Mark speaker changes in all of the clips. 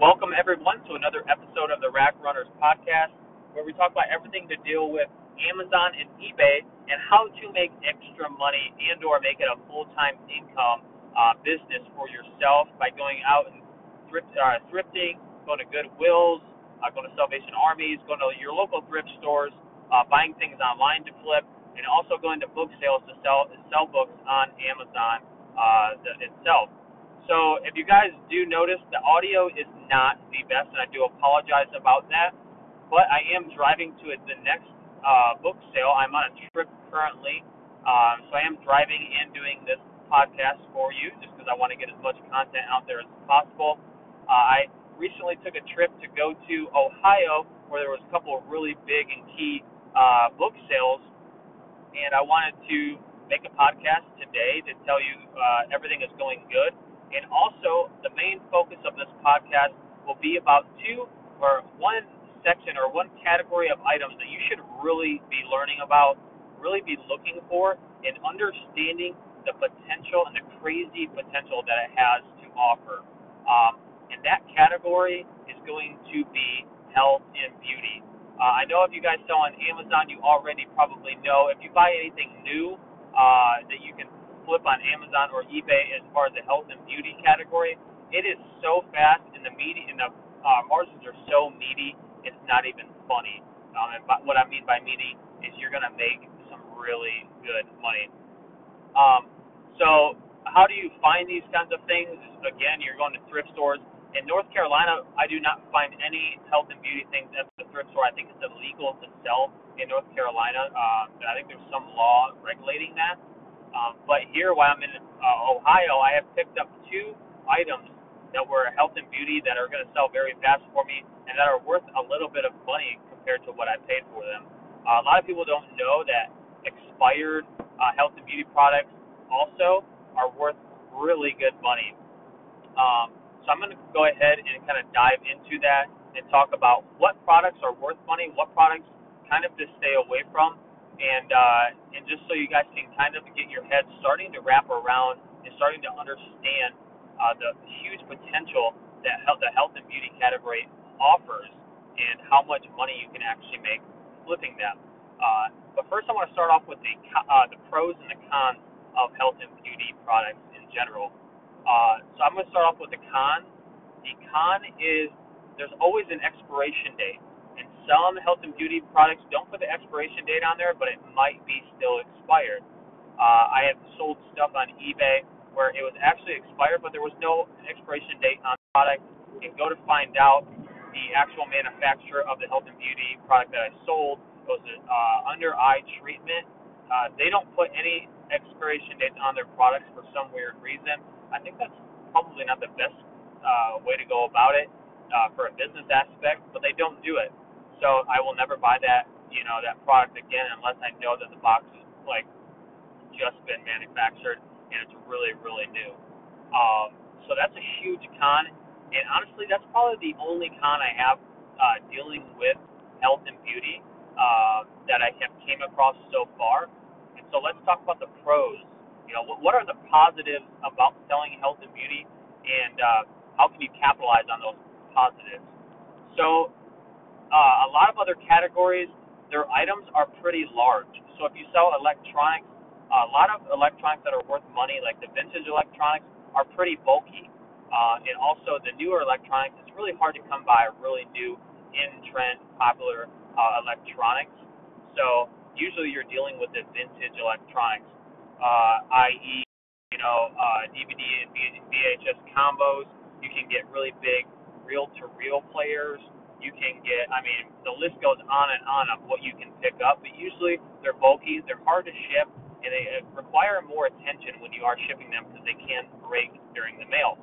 Speaker 1: Welcome, everyone, to another episode of the Rack Runners podcast, where we talk about everything to deal with Amazon and eBay and how to make extra money and/or make it a full-time income uh, business for yourself by going out and thrift, uh, thrifting, going to Goodwills, uh, going to Salvation Armies, going to your local thrift stores, uh, buying things online to flip, and also going to book sales to sell sell books on Amazon uh, itself. So if you guys do notice, the audio is not the best, and I do apologize about that. But I am driving to the next uh, book sale. I'm on a trip currently, um, so I am driving and doing this podcast for you, just because I want to get as much content out there as possible. Uh, I recently took a trip to go to Ohio, where there was a couple of really big and key uh, book sales, and I wanted to make a podcast today to tell you uh, everything is going good and also, the main focus of this podcast will be about two or one section or one category of items that you should really be learning about, really be looking for, and understanding the potential and the crazy potential that it has to offer. Um, and that category is going to be health and beauty. Uh, I know if you guys sell on Amazon, you already probably know if you buy anything new uh, that you can flip on Amazon or eBay as far as the health and beauty category, it is so fast and the meaty and the uh, margins are so meaty, it's not even funny. Um, and by, what I mean by meaty is you're gonna make some really good money. Um, so how do you find these kinds of things? Again, you're going to thrift stores. In North Carolina, I do not find any health and beauty things at the thrift store. I think it's illegal to sell in North Carolina. Uh, I think there's some law regulating that. Um, but here, while I'm in uh, Ohio, I have picked up two items that were health and beauty that are going to sell very fast for me and that are worth a little bit of money compared to what I paid for them. Uh, a lot of people don't know that expired uh, health and beauty products also are worth really good money. Um, so I'm going to go ahead and kind of dive into that and talk about what products are worth money, what products kind of to stay away from, and uh, and just so you guys can kind of get your head starting to wrap around and starting to understand uh, the huge potential that the health and beauty category offers and how much money you can actually make flipping them. Uh, but first, I want to start off with the uh, the pros and the cons of health and beauty products in general. Uh, so I'm going to start off with the con. The con is there's always an expiration date some health and beauty products don't put the expiration date on there, but it might be still expired. Uh, I have sold stuff on eBay where it was actually expired, but there was no expiration date on the product. And go to find out the actual manufacturer of the health and beauty product that I sold It was uh, under eye treatment. Uh, they don't put any expiration dates on their products for some weird reason. I think that's probably not the best uh, way to go about it uh, for a business aspect, but they don't do it. So I will never buy that, you know, that product again unless I know that the box is like just been manufactured and it's really, really new. Um, so that's a huge con, and honestly, that's probably the only con I have uh, dealing with health and beauty uh, that I have came across so far. And so let's talk about the pros. You know, what, are the positives about selling health and beauty, and uh, how can you capitalize on those positives? So uh, a lot of other categories, their items are pretty large. So if you sell electronics, a lot of electronics that are worth money, like the vintage electronics, are pretty bulky. Uh, and also the newer electronics, it's really hard to come by a really new, in-trend, popular uh, electronics. So usually you're dealing with the vintage electronics, uh, i.e., you know, uh, DVD and VHS combos. You can get really big reel-to-reel players you can get, I mean, the list goes on and on of what you can pick up, but usually they're bulky, they're hard to ship, and they uh, require more attention when you are shipping them because they can break during the mail.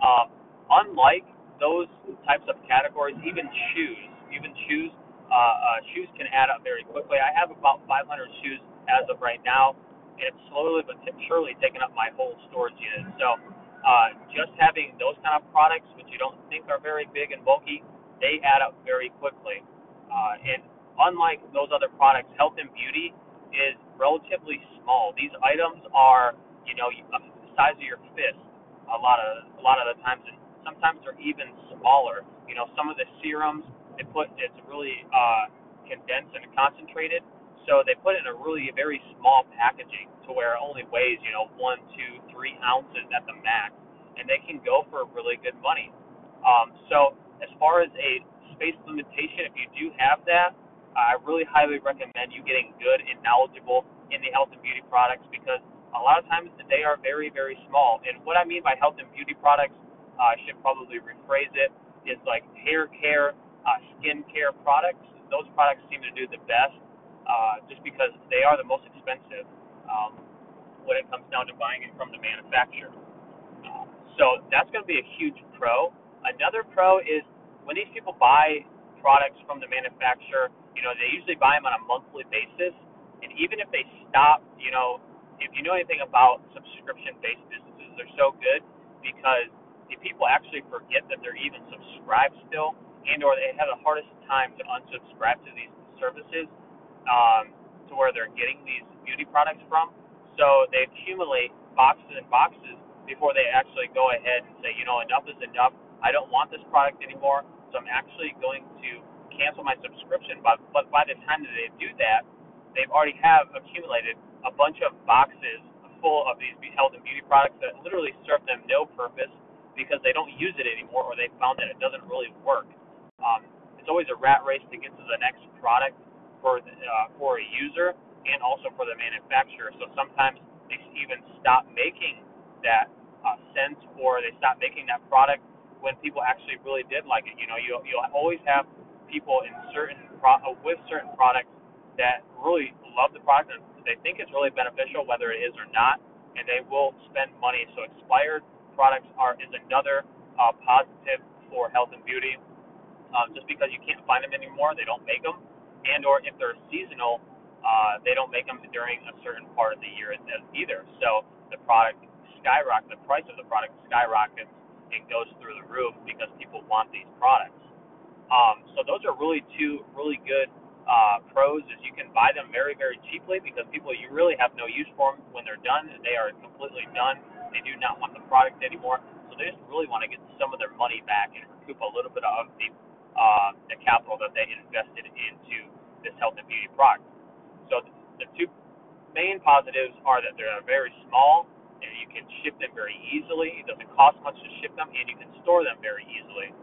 Speaker 1: Um, unlike those types of categories, even shoes, even shoes, uh, uh, shoes can add up very quickly. I have about 500 shoes as of right now, and it's slowly but surely taken up my whole storage unit. So, uh, just having those kind of products, which you don't think are very big and bulky, they add up very quickly. Uh, and unlike those other products, health and beauty is relatively small. These items are, you know, the size of your fist. A lot of a lot of the times, and sometimes they're even smaller. You know, some of the serums they put it's really uh, condensed and concentrated, so they put it in a really very small packaging to where it only weighs you know one, two, three ounces at the max, and they can go for really good money. Um, so as far as a space limitation, if you do have that, I really highly recommend you getting good and knowledgeable in the health and beauty products because a lot of times they are very, very small. And what I mean by health and beauty products, uh, I should probably rephrase it, is like hair care, uh, skin care products. Those products seem to do the best uh, just because they are the most expensive um, when it comes down to buying it from the manufacturer. Um, so that's going to be a huge pro. Another pro is when these people buy products from the manufacturer, you know, they usually buy them on a monthly basis. And even if they stop, you know, if you know anything about subscription-based businesses, they're so good because the people actually forget that they're even subscribed still, and or they have the hardest time to unsubscribe to these services, um, to where they're getting these beauty products from. So they accumulate boxes and boxes before they actually go ahead and say, you know, enough is enough. I don't want this product anymore, so I'm actually going to cancel my subscription. But but by the time that they do that, they've already have accumulated a bunch of boxes full of these health and beauty products that literally serve them no purpose because they don't use it anymore or they found that it doesn't really work. Um, it's always a rat race to get to the next product for the, uh, for a user and also for the manufacturer. So sometimes they even stop making that uh, scent or they stop making that product when people actually really did like it. You know, you'll you'll always have people in certain pro- with certain products that really love the product and they think it's really beneficial, whether it is or not, and they will spend money. So expired products are is another uh, positive for health and beauty. Um, just because you can't find them anymore, they don't make them, and or if they're seasonal, uh, they don't make them during a certain part of the year either. So the product skyrockets, the price of the product skyrockets and goes through the roof because people want these products. Um, so those are really two really good uh, pros is you can buy them very, very cheaply because people you really have no use for them when they're done. They are completely done. They do not want the product anymore, so they just really want to get some of their money back and recoup a little bit of the uh, the capital that they invested into this health and beauty product. So the two main positives are that they're very small you can ship them very easily. It doesn't cost much to ship them, and you can store them very easily.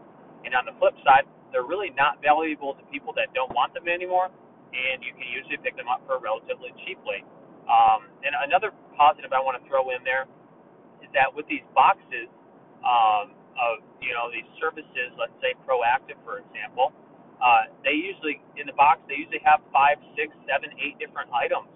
Speaker 1: And on the flip side, they're really not valuable to people that don't want them anymore, and you can usually pick them up for relatively cheaply. Um, and another positive I want to throw in there is that with these boxes um, of you know these services, let's say Proactiv, for example, uh, they usually in the box they usually have five, six, seven, eight different items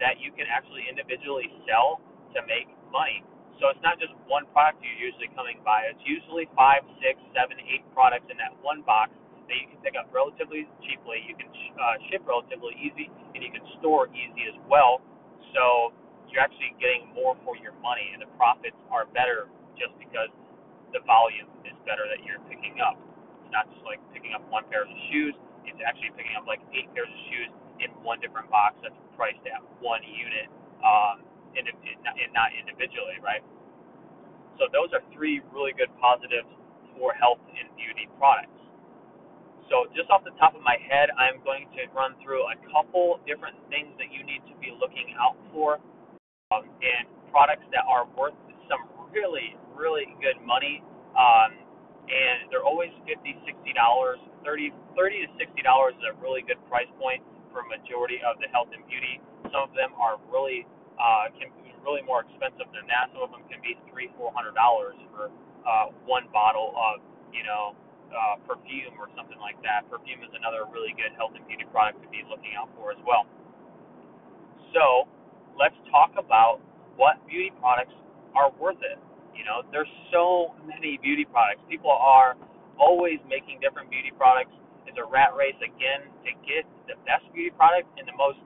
Speaker 1: that you can actually individually sell to make money. So it's not just one product you're usually coming by. It's usually five, six, seven, eight products in that one box that you can pick up relatively cheaply. You can uh, ship relatively easy, and you can store easy as well. So you're actually getting more for your money, and the profits are better just because the volume is better that you're picking up. It's not just like picking up one pair of shoes. It's actually picking up like eight pairs of shoes in one different box that's priced at one unit. Um, and not individually, right? So those are three really good positives for health and beauty products. So just off the top of my head, I'm going to run through a couple different things that you need to be looking out for, um, and products that are worth some really, really good money. Um, and they're always 50 60 dollars 30 30 to 60 dollars is a really good price point for a majority of the health and beauty some of them are really uh, can be really more expensive than that. Some of them can be three, four hundred dollars for uh, one bottle of, you know, uh, perfume or something like that. Perfume is another really good health and beauty product to be looking out for as well. So let's talk about what beauty products are worth it. You know, there's so many beauty products. People are always making different beauty products. It's a rat race again to get the best beauty product and the most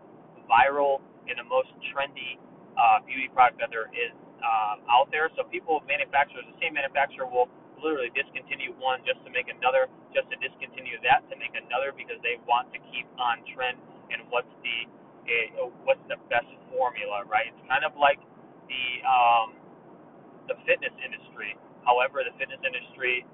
Speaker 1: viral and the most trendy uh, beauty product that there is um, out there. So people, manufacturers, the same manufacturer will literally discontinue one just to make another, just to discontinue that to make another because they want to keep on trend and what's the uh, what's the best formula, right? It's kind of like the um, the fitness industry. However, the fitness industry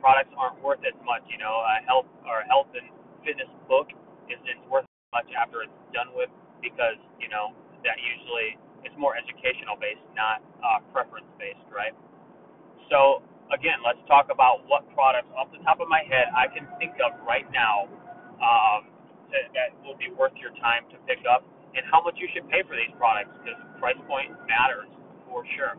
Speaker 1: products aren't worth as much. You know, a health or health and fitness book isn't worth much after it's done with because you know that usually it's more educational based, not uh, preference based, right? So again, let's talk about what products off the top of my head I can think of right now um, to, that will be worth your time to pick up, and how much you should pay for these products because price point matters for sure.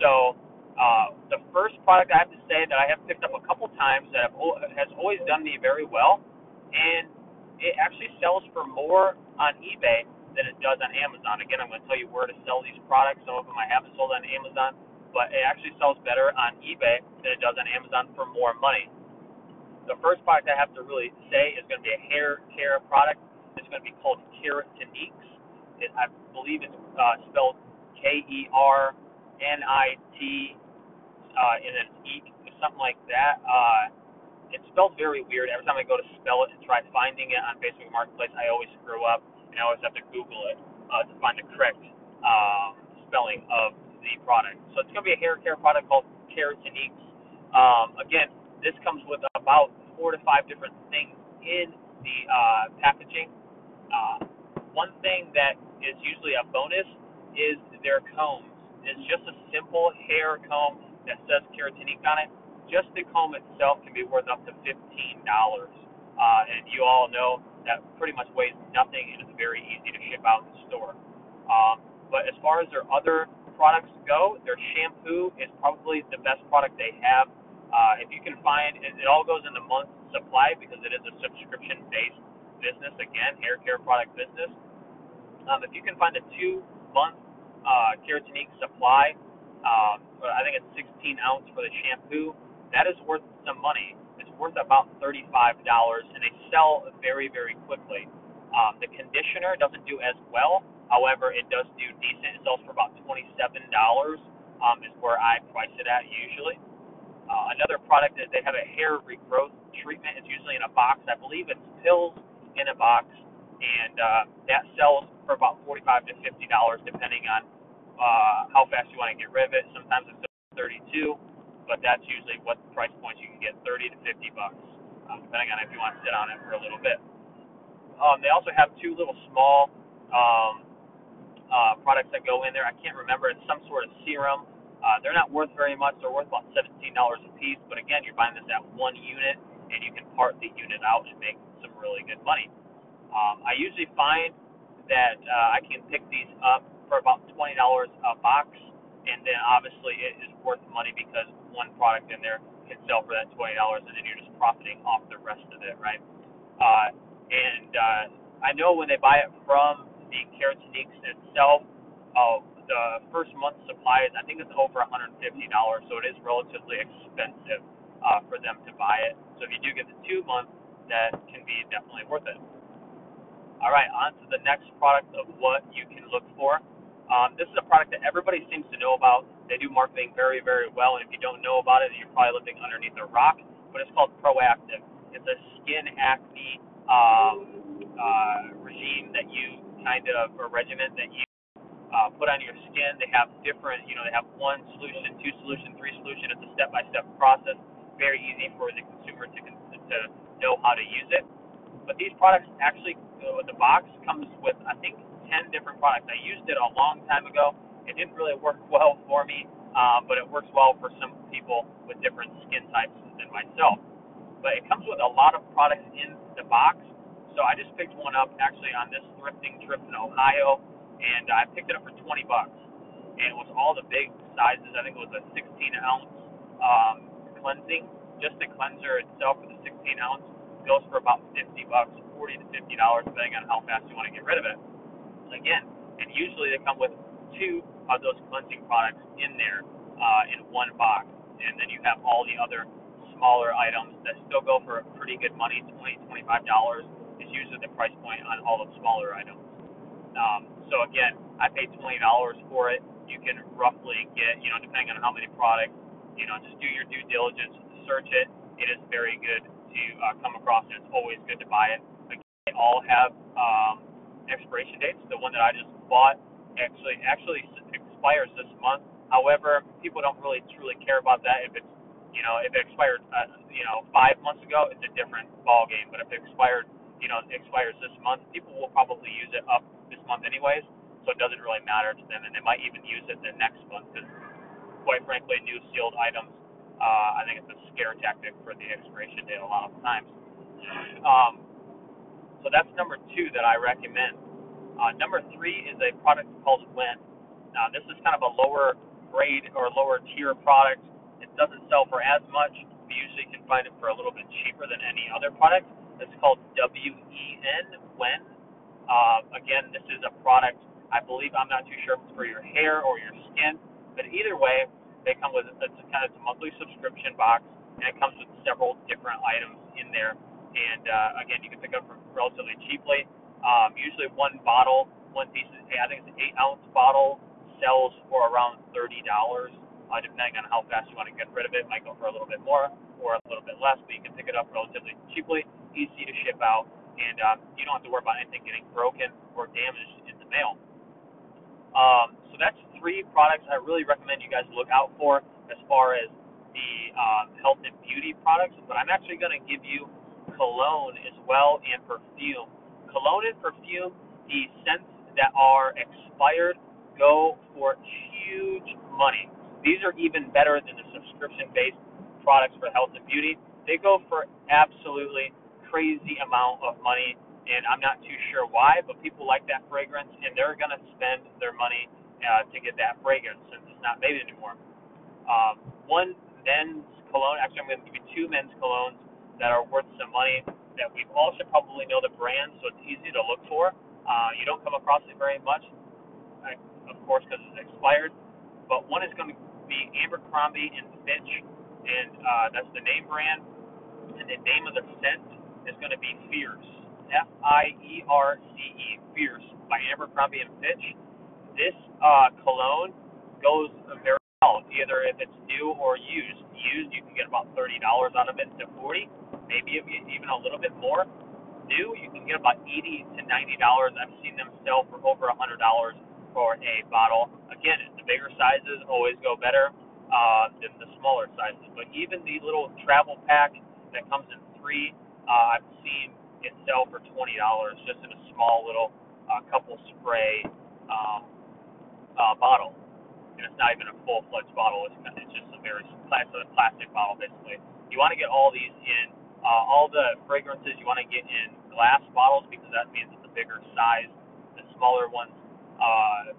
Speaker 1: So uh, the first product I have to say that I have picked up a couple times that have, has always done me very well, and it actually sells for more on eBay than it does on Amazon. Again, I'm going to tell you where to sell these products. Some of them I haven't sold on Amazon, but it actually sells better on eBay than it does on Amazon for more money. The first product I have to really say is going to be a hair care product. It's going to be called Keratiniques. It, I believe it's uh, spelled K E R N I T uh, and then eek, something like that. Uh, it's spelled very weird. Every time I go to spell it and try finding it on Facebook Marketplace, I always screw up, and I always have to Google it uh, to find the correct um, spelling of the product. So it's going to be a hair care product called Keratiniques. Um, again, this comes with about four to five different things in the uh, packaging. Uh, one thing that is usually a bonus is their combs. It's just a simple hair comb that says Keratinique on it. Just the comb itself can be worth up to fifteen dollars. Uh, and you all know that pretty much weighs nothing and is very easy to ship out in the store. Um, but as far as their other products go, their shampoo is probably the best product they have. Uh, if you can find, it, it all goes in the month supply because it is a subscription based business. Again, hair care product business. Um, if you can find a two month uh, Keratinique supply, um, I think it's 16 ounce for the shampoo. That is worth some money. It's worth about $35, and they sell very, very quickly. Um, the conditioner doesn't do as well. However, it does do decent. It sells for about $27. Um, is where I price it at usually. Uh, another product is they have a hair regrowth treatment. It's usually in a box. I believe it's pills in a box, and uh, that sells for about forty-five to fifty dollars, depending on uh, how fast you want to get rid of it. Sometimes it's 32, but that's usually what the price points you can get 30 to 50 bucks, uh, depending on if you want to sit on it for a little bit. Um, they also have two little small um, uh, products that go in there. I can't remember. It's some sort of serum. Uh, they're not worth very much. They're worth about $17 a piece. But again, you're buying this at one unit, and you can part the unit out and make some really good money. Um, I usually find that uh, I can pick these up for about $20 a box, and then obviously it is worth the money because one product in there can sell for that $20, and then you're just profiting off the rest of it, right? Uh, and uh, I know when they buy it from the Keratiniques itself, uh, the first month supply is I think it's over $150, so it is relatively expensive uh, for them to buy it. So if you do get the two month, that can be definitely worth it. All right, on to the next product of what you can look for. Um, this is a product that everybody seems to know about. They do marketing very, very well, and if you don't know about it, you're probably living underneath a rock. But it's called Proactiv. It's a skin acne um, uh, regime that you kind of, or regimen that you uh, put on your skin. They have different, you know, they have one solution, two solution, three solution. It's a step-by-step process. Very easy for the consumer to to know how to use it. But these products actually, uh, the box comes with, I think, 10 different products. I used it a long time ago. It didn't really work well for me, uh, but it works well for some people with different skin types than myself. But it comes with a lot of products in the box. So I just picked one up actually on this thrifting trip in Ohio and I picked it up for 20 bucks. And it was all the big sizes. I think it was a 16 ounce um, cleansing. Just the cleanser itself for the 16 ounce goes for about 50 bucks, 40 to 50 dollars, depending on how fast you want to get rid of it. Again, and usually they come with two of those cleansing products in there uh, in one box, and then you have all the other smaller items that still go for a pretty good money, 20 25 dollars is usually the price point on all the smaller items. Um, so again, I paid twenty dollars for it. You can roughly get, you know, depending on how many products, you know, just do your due diligence, search it. It is very good to uh, come across, and it's always good to buy it. Again, they all have um, expiration dates. The one that I just bought actually actually expires this month, However, people don't really truly care about that. If it's you know if it expired uh, you know five months ago, it's a different ball game. But if it expired you know expires this month, people will probably use it up this month anyways. So it doesn't really matter to them, and they might even use it the next month because, quite frankly, new sealed items. Uh, I think it's a scare tactic for the expiration date a lot of times. Um, so that's number two that I recommend. Uh, number three is a product called Wen. Now, this is kind of a lower grade or lower tier product. It doesn't sell for as much. We usually can find it for a little bit cheaper than any other product. It's called W-E-N, Wen. Uh, again, this is a product, I believe, I'm not too sure if it's for your hair or your skin, but either way, they come with, it's a kind of a monthly subscription box, and it comes with several different items in there. And uh, again, you can pick up for relatively cheaply. Um, usually one bottle, one piece, I think it's an eight ounce bottle, sells for around thirty dollars, uh, depending on how fast you want to get rid of it. Might go for a little bit more or a little bit less, but you can pick it up relatively cheaply, easy to ship out, and um, you don't have to worry about anything getting broken or damaged in the mail. Um, so that's three products I really recommend you guys look out for as far as the um, health and beauty products. But I'm actually going to give you cologne as well and perfume cologne and perfume, the scents that are expired go for huge money. These are even better than the subscription based products for health and beauty. They go for absolutely crazy amount of money and I'm not too sure why, but people like that fragrance and they're going to spend their money uh, to get that fragrance since it's not made anymore. Um, one men's cologne, actually, I'm going to give you two men's colognes that are worth some money that we all should probably know the brand, so it's easy to look for. Uh, you don't come across it very much, of course, because it's expired. But one is going to be Abercrombie and Fitch, and uh, that's the name brand. And the name of the scent is going to be Fierce, F I E R C E, Fierce by Abercrombie and Fitch. This uh, cologne goes very well, either if it's new or used. Used, you can get about thirty dollars out of it to forty maybe even a little bit more. New, you can get about eighty to ninety dollars. I've seen them sell for over a hundred dollars for a bottle. Again, the bigger sizes always go better uh, than the smaller sizes. But even the little travel pack that comes in three, uh, I've seen it sell for twenty dollars just in a small little uh, couple spray um, uh, bottle. And it's not even a full fledged bottle. It's, it's just a very plastic, plastic bottle, basically. You want to get all these in uh, all the fragrances you want to get in glass bottles because that means it's a bigger size. The smaller ones uh,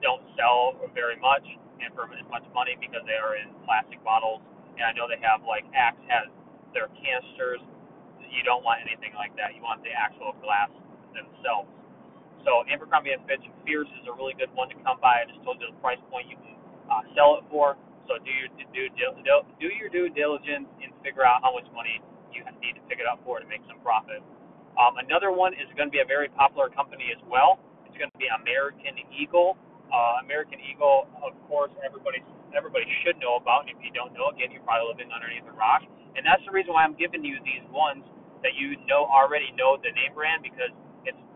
Speaker 1: don't sell very much and for as much money because they are in plastic bottles. And I know they have like Axe has their canisters. You don't want anything like that. You want the actual glass themselves. So Abercrombie Fitch Fierce is a really good one to come by. I just told you the price point you can uh, sell it for. So do your do, do, do your due diligence and figure out how much money you need to pick it up for to make some profit. Um, another one is going to be a very popular company as well. It's going to be American Eagle. Uh, American Eagle, of course, everybody everybody should know about. If you don't know, again, you're probably living underneath a rock. And that's the reason why I'm giving you these ones that you know already know the name brand because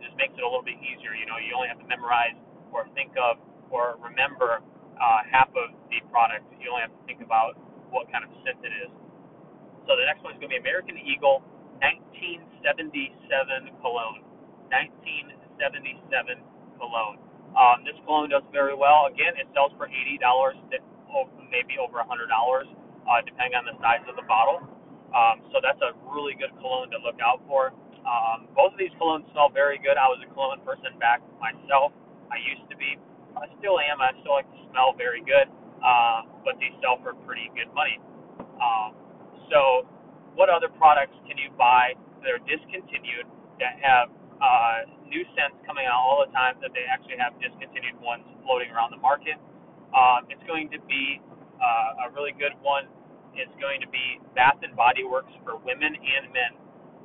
Speaker 1: just makes it a little bit easier. You know, you only have to memorize or think of or remember uh, half of the product. You only have to think about what kind of scent it is. So the next one is going to be American Eagle 1977 cologne. 1977 cologne. Um, this cologne does very well. Again, it sells for eighty dollars, maybe over a hundred dollars, uh, depending on the size of the bottle. Um, so that's a really good cologne to look out for. Um, both of these colognes smell very good. I was a cologne person back myself. I used to be. I still am. I still like to smell very good. Uh, but these sell for pretty good money. Um, so, what other products can you buy that are discontinued that have uh, new scents coming out all the time that they actually have discontinued ones floating around the market? Um, it's going to be uh, a really good one. It's going to be Bath and Body Works for women and men.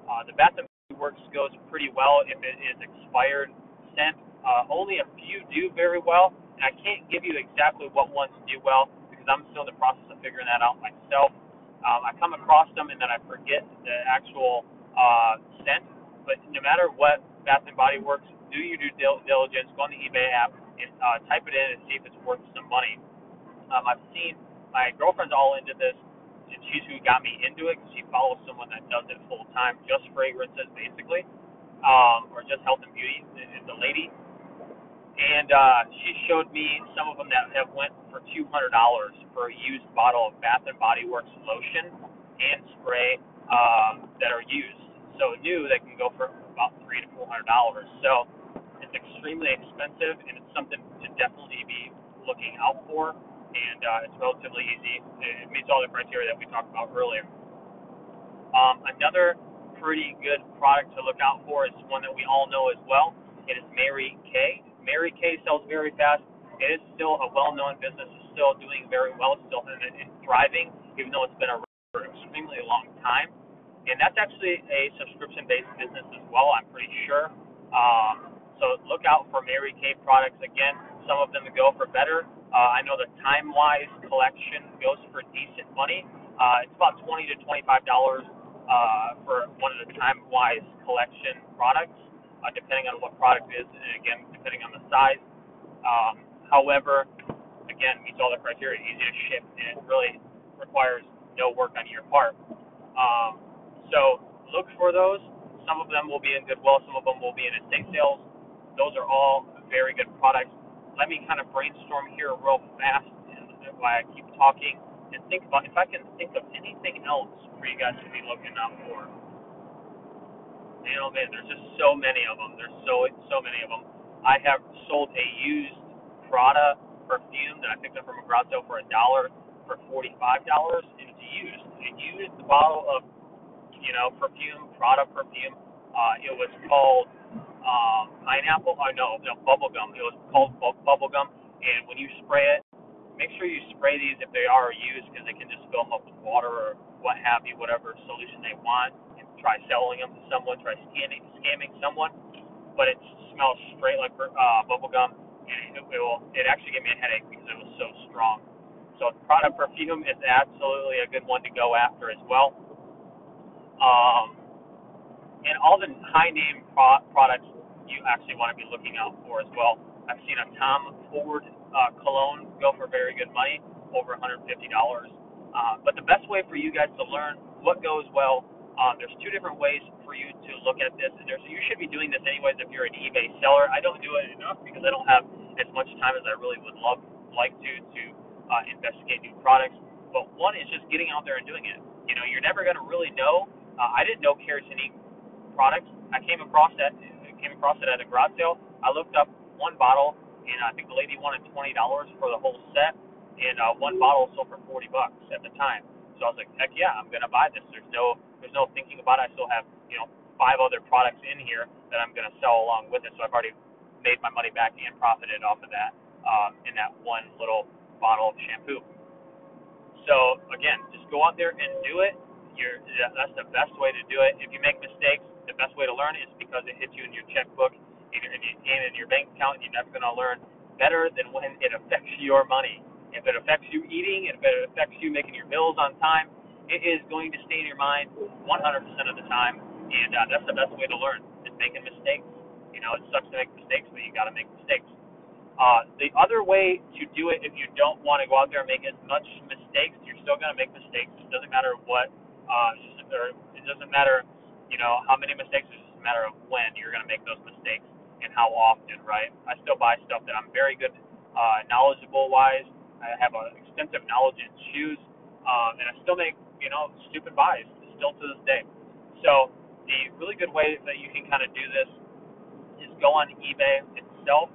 Speaker 1: Uh, the Bath and Works goes pretty well if it is expired scent. Uh, only a few do very well, and I can't give you exactly what ones do well because I'm still in the process of figuring that out myself. Um, I come across them and then I forget the actual uh, scent. But no matter what Bath and Body Works, do your due diligence. Go on the eBay app and uh, type it in and see if it's worth some money. Um, I've seen my girlfriend's all into this, and she's who got me into it because she follows someone that does it full time, just fragrances basically, um, or just health and beauty. It's a lady, and uh, she showed me some of them that have went for two hundred dollars for a used bottle of Bath and Body Works lotion and spray um, that are used. So new, they can go for about three to four hundred dollars. So it's extremely expensive, and it's something to definitely be looking out for. And uh, it's relatively easy. It meets all the criteria that we talked about earlier. Um, another pretty good product to look out for is one that we all know as well. It is Mary Kay. Mary Kay sells very fast. It is still a well-known business. It's still doing very well. It's still in, in thriving, even though it's been around for an extremely long time. And that's actually a subscription-based business as well. I'm pretty sure. Um, so look out for Mary Kay products. Again, some of them go for better. Uh, I know the Time Wise collection goes for decent money. Uh, it's about twenty to twenty-five dollars uh, for one of the Time Wise collection products, uh, depending on what product it is, and again, depending on the size. Um, however, again, meets all the criteria, easy to ship, and really requires no work on your part. Um, so look for those. Some of them will be in Goodwill, some of them will be in estate sales. Those are all very good products. Let me kind of brainstorm here real fast while I keep talking and think about if I can think of anything else for you guys to be looking out for. Man, oh man, there's just so many of them. There's so so many of them. I have sold a used Prada perfume that I picked up from a garage sale for a dollar for forty five dollars. It was used. A used the bottle of you know perfume, Prada perfume. Uh, it was called um, pineapple. Oh no, no bubble gum. It was called bu- bubble gum. And when you spray it, make sure you spray these if they are used because they can just fill them up with water or what have you, whatever solution they want And try selling them to someone, try scamming scamming someone, but it smells straight like uh, bubble gum, and it, it will it actually gave me a headache because it was so strong. So Prada perfume is absolutely a good one to go after as well. Um, and all the high name pro- products you actually want to be looking out for as well. I've seen a Tom Ford uh, cologne go for very good money, over $150. Uh, but the best way for you guys to learn what goes well um, there's two different ways for you to look at this, and there's you should be doing this anyways if you're an eBay seller. I don't do it enough because I don't have as much time as I really would love like to to uh, investigate new products. But one is just getting out there and doing it. You know, you're never going to really know. Uh, I didn't know Kerosene products. I came across that came across it at a garage sale. I looked up one bottle, and I think the lady wanted twenty dollars for the whole set, and uh, one bottle sold for forty bucks at the time. So I was like, heck yeah, I'm gonna buy this. There's no there's no thinking about it. I still have you know five other products in here that I'm gonna sell along with it. So I've already made my money back and profited off of that um, in that one little bottle of shampoo. So again, just go out there and do it. You're that's the best way to do it. If you make mistakes, the best way to learn is because it hits you in your checkbook and in your bank account. You're never gonna learn better than when it affects your money. If it affects you eating, if it affects you making your bills on time, it is going to stay in your mind 100% of the time. And uh, that's the best way to learn is making mistakes. You know, it sucks to make mistakes, but you got to make mistakes. Uh, the other way to do it, if you don't want to go out there and make as much mistakes, you're still going to make mistakes. It doesn't matter what, uh, or it doesn't matter, you know, how many mistakes. It doesn't matter of when you're going to make those mistakes and how often, right? I still buy stuff that I'm very good, uh, knowledgeable wise I have an extensive knowledge in shoes, um, and I still make you know stupid buys still to this day. So the really good way that you can kind of do this is go on eBay itself,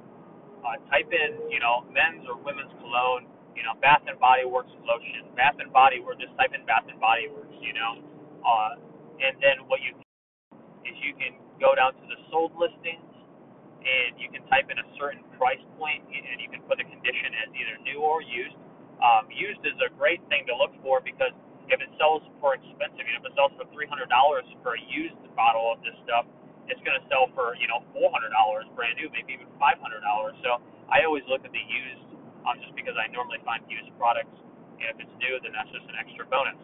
Speaker 1: uh, type in you know men's or women's cologne, you know Bath and Body Works lotion, Bath and Body Works, just type in Bath and Body Works, you know, uh, and then what you is you can go down to the sold listings and you can type in a certain price point and you can put the condition as either new or used. Um, used is a great thing to look for because if it sells for expensive, you know, if it sells for three hundred dollars for a used bottle of this stuff, it's going to sell for you know four hundred dollars brand new, maybe even five hundred dollars. So I always look at the used, um, just because I normally find used products, and if it's new, then that's just an extra bonus.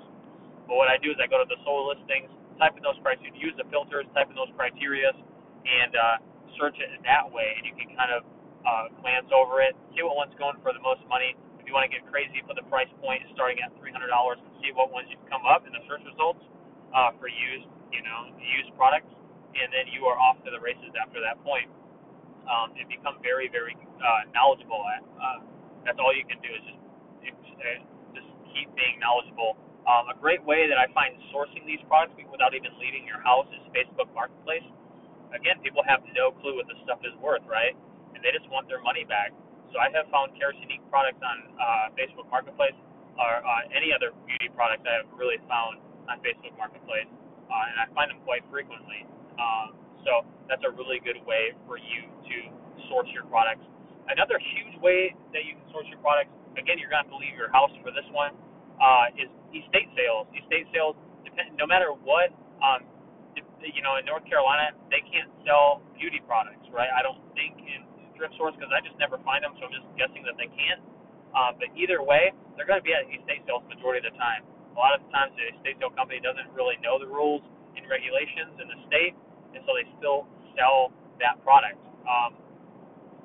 Speaker 1: But what I do is I go to the sold listings, type in those prices, use the filters, type in those criterias, and uh, search it that way, and you can kind of uh, glance over it, see what one's going for the most money. If you want to get crazy, put the price point starting at $300 and see what ones you come up in the search results uh, for used, you know, used products, and then you are off to the races after that point. Um, and become very, very uh, knowledgeable at. Uh, that's all you can do is just just keep being knowledgeable. Um, a great way that I find sourcing these products without even leaving your house is Facebook Marketplace. Again, people have no clue what this stuff is worth, right? And they just want their money back. So I have found Kerasinique products on uh, Facebook Marketplace or uh, any other beauty products I have really found on Facebook Marketplace, uh, and I find them quite frequently. Um, so that's a really good way for you to source your products. Another huge way that you can source your products, again, you're going to have to leave your house for this one, uh, is estate sales. Estate sales, no matter what, um, you know, in North Carolina, they can't sell beauty products, right? I don't think in thrift stores because I just never find them, so I'm just guessing that they can't. Uh, but either way, they're going to be at estate sales majority of the time. A lot of the times, the estate sale company doesn't really know the rules and regulations in the state, and so they still sell that product. Um,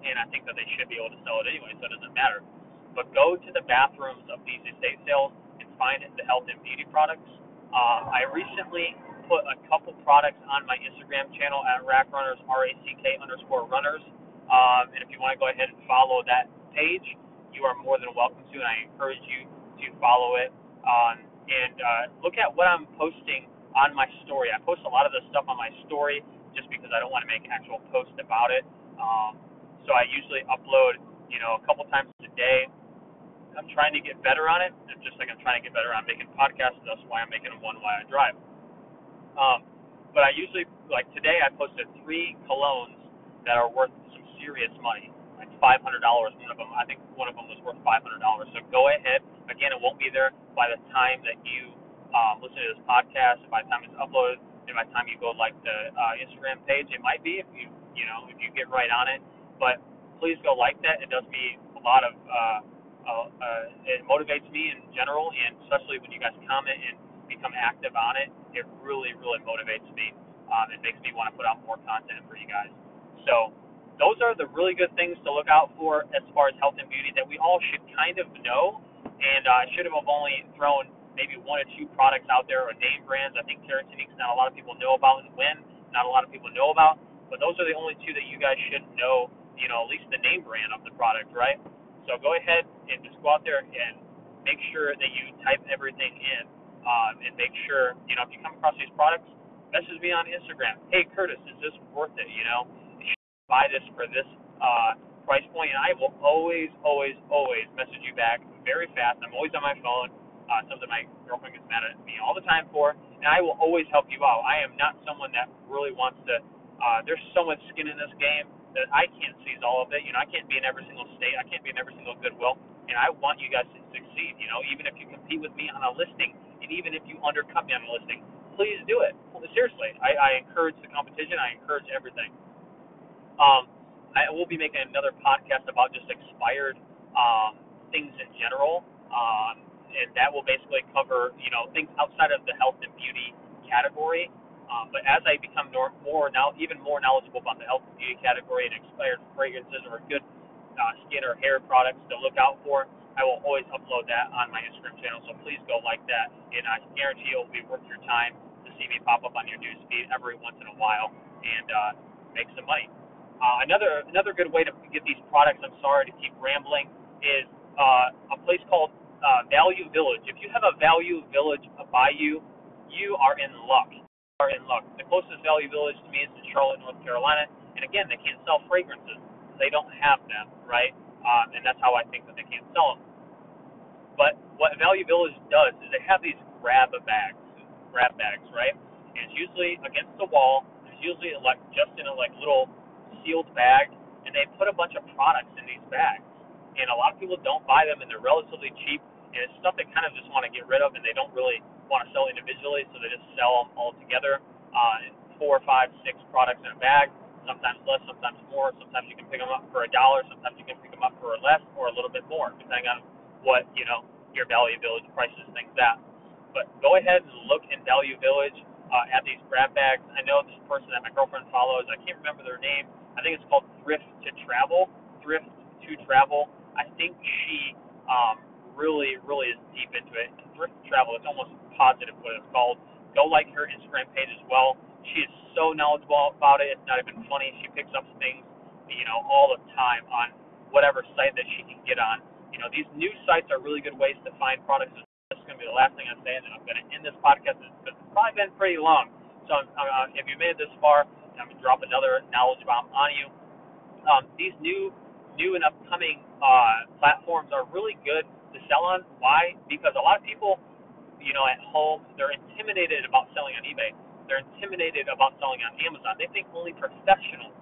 Speaker 1: and I think that they should be able to sell it anyway, so it doesn't matter. But go to the bathrooms of these estate sales find the health and beauty products. Uh, I recently put a couple products on my Instagram channel at Rack Runners, R A C K underscore runners. Um, and if you want to go ahead and follow that page, you are more than welcome to, and I encourage you to follow it. Um, and uh, look at what I'm posting on my story. I post a lot of this stuff on my story just because I don't want to make actual post about it. Um, so I usually upload, you know, a couple times a day. I'm trying to get better on it, just like I'm trying to get better on making podcasts. That's why I'm making them one while I drive. Um, but I usually, like today, I posted three colognes that are worth some serious money, like $500. One of them, I think one of them was worth $500. So go ahead. Again, it won't be there by the time that you um, listen to this podcast, by the time it's uploaded, and by the time you go like the uh, Instagram page. It might be if you, you know, if you get right on it. But please go like that. It does me a lot of. Uh, uh, uh, it motivates me in general, and especially when you guys comment and become active on it, it really, really motivates me. Um, it makes me want to put out more content for you guys. So those are the really good things to look out for as far as health and beauty that we all should kind of know. And uh, I should have only thrown maybe one or two products out there or name brands. I think Kerasinique's not a lot of people know about and Wen not a lot of people know about. But those are the only two that you guys should know, you know, at least the name brand of the product, right? So go ahead and just go out there and make sure that you type everything in um, and make sure, you know, if you come across these products, message me on Instagram. Hey, Curtis, is this worth it? You know, should buy this for this uh, price point, and I will always, always, always message you back very fast. I'm always on my phone. Uh, something my girlfriend gets mad at me all the time for, and I will always help you out. I am not someone that really wants to. Uh, there's so much skin in this game that I can't seize all of it. You know, I can't be in every single state. I can't be in every single Goodwill, and I want you guys to succeed. You know, even if you compete with me on a listing, and even if you undercut me on the listing, please do it. Seriously, I, I encourage the competition. I encourage everything. Um, I will be making another podcast about just expired um, things in general, um, and that will basically cover you know things outside of the health and beauty category. Um, but as I become more, more now, even more knowledgeable about the health and beauty category and expired fragrances or good uh, skin or hair products to look out for, I will always upload that on my Instagram channel. So please go like that, and I guarantee it will be worth your time to see me pop up on your news feed every once in a while and uh, make some money. Uh, another another good way to get these products. I'm sorry to keep rambling. Is uh, a place called uh, Value Village. If you have a Value Village by you, you are in luck. Are in luck. The closest Value Village to me is in Charlotte, North Carolina, and again, they can't sell fragrances. They don't have them, right? Um, and that's how I think that they can't sell them. But what Value Village does is they have these grab bags, grab bags, right? And it's usually against the wall. It's usually like just in a like little sealed bag, and they put a bunch of products in these bags. And a lot of people don't buy them, and they're relatively cheap. And it's stuff they kind of just want to get rid of, and they don't really want to sell individually, so they just sell them all together. Uh, four, five, six products in a bag. Sometimes less, sometimes more. Sometimes you can pick them up for a dollar. Sometimes you can pick them up for less or a little bit more, depending on what you know your Value Village prices things at. But go ahead and look in Value Village uh, at these grab bags. I know this person that my girlfriend follows. I can't remember their name. I think it's called Thrift to Travel. Thrift to Travel. I think she um, really, really is deep into it. Thrift travel, it's almost positive what it's called. Go like her Instagram page as well. She is so knowledgeable about it. It's not even funny. She picks up things, you know, all the time on whatever site that she can get on. You know, these new sites are really good ways to find products. This is going to be the last thing I say, and I'm going to end this podcast it's probably been pretty long. So uh, if you made it this far, I'm going to drop another knowledge bomb on you. Um, these new, new and upcoming uh, platforms are really good to sell on. Why? Because a lot of people you know, at home, they're intimidated about selling on eBay. They're intimidated about selling on Amazon. They think only professionals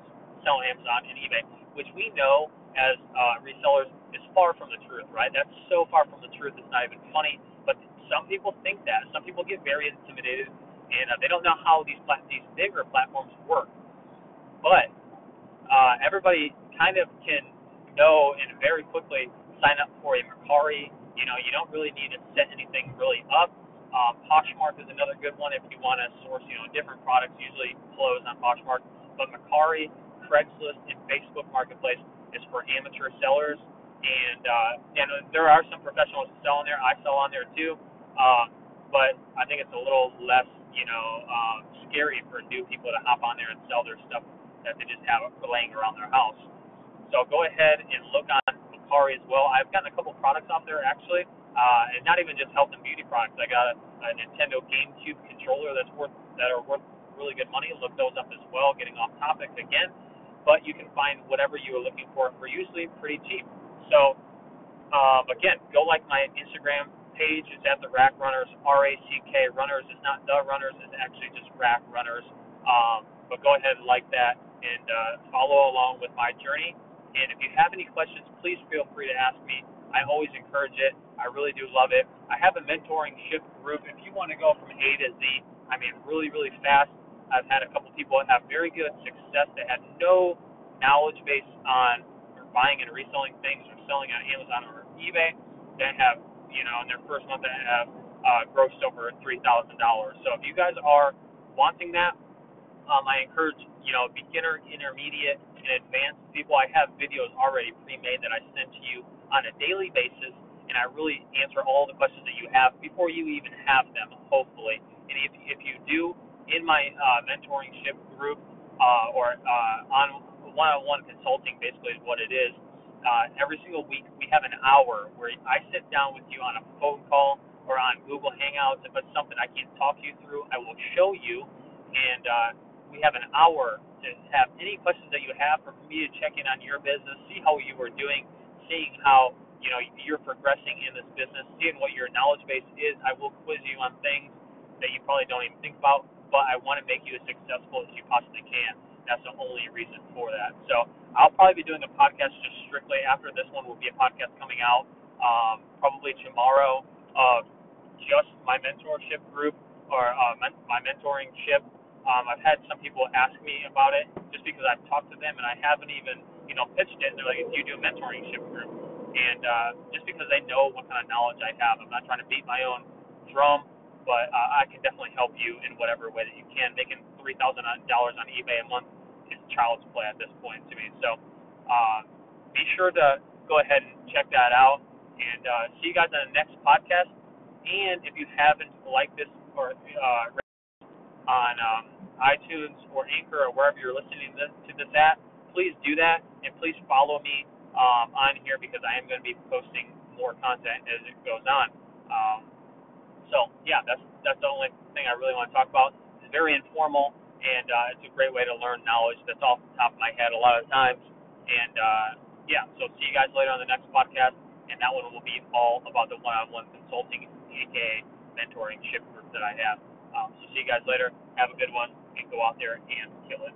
Speaker 1: sell on Amazon and eBay, which we know as uh, resellers is far from the truth, right? That's so far from the truth, it's not even funny. But some people think that. Some people get very intimidated, and uh, they don't know how these plat- these bigger platforms work. But uh, everybody kind of can know and very quickly sign up for a Mercari you know, you don't really need to set anything really up. Um, Poshmark is another good one if you want to source, you know, different products. Usually clothes on Poshmark, but Mercari, Craigslist, and Facebook Marketplace is for amateur sellers. And uh, and there are some professionals selling there. I sell on there too, uh, but I think it's a little less, you know, um, scary for new people to hop on there and sell their stuff that they just have laying around their house. So go ahead and look on Mercari as well. I've gotten a couple products off there actually, uh, and not even just health and beauty products. I got a, a Nintendo GameCube controller that's worth that are worth really good money. Look those up as well. Getting off topic again, but you can find whatever you are looking for for usually pretty cheap. So um, again, go like my Instagram page. It's at the Rack Runners. R A C K Runners is not the Runners. It's actually just Rack Runners. Um, but go ahead and like that and uh, follow along with my journey and if you have any questions, please feel free to ask me. I always encourage it. I really do love it. I have a mentoring ship group. If you want to go from A to Z, I mean, really, really fast. I've had a couple people that have very good success that had no knowledge base on buying and reselling things or selling on Amazon or eBay that have, you know, in their first month that have uh, grossed over $3,000. So if you guys are wanting that, um, I encourage, you know, beginner, intermediate, and advanced people. I have videos already pre-made that I send to you on a daily basis, and I really answer all the questions that you have before you even have them, hopefully. And if if you do in my uh, mentoring ship group uh, or uh, on one-on-one consulting, basically is what it is. Uh, every single week we have an hour where I sit down with you on a phone call or on Google Hangouts. If it's something I can't talk you through, I will show you, and uh, we have an hour to have any questions that you have for me to check in on your business, see how you are doing, seeing how you know you're progressing in this business, seeing what your knowledge base is. I will quiz you on things that you probably don't even think about, but I want to make you as successful as you possibly can. That's the only reason for that. So I'll probably be doing a podcast just strictly after this one. Will be a podcast coming out um, probably tomorrow of just my mentorship group or uh, my mentoring ship um, I've had some people ask me about it just because I've talked to them and I haven't even, you know, pitched it. They're like, "Do you do a mentoring ship group?" And uh, just because they know what kind of knowledge I have, I'm not trying to beat my own drum, but uh, I can definitely help you in whatever way that you can. Making three thousand dollars on eBay a month is child's play at this point to me. So uh, be sure to go ahead and check that out. And uh, see you guys on the next podcast. And if you haven't liked this or uh, on um, iTunes or Anchor or wherever you're listening to this, to this at, please do that and please follow me um, on here because I am going to be posting more content as it goes on. Um, so yeah, that's that's the only thing I really want to talk about. It's very informal and uh, it's a great way to learn knowledge that's off the top of my head a lot of times. And uh, yeah, so see you guys later on the next podcast, and that one will be all about the one-on-one consulting, aka mentoring ship group that I have. Um, so see you guys later. Have a good one, and go out there and kill it.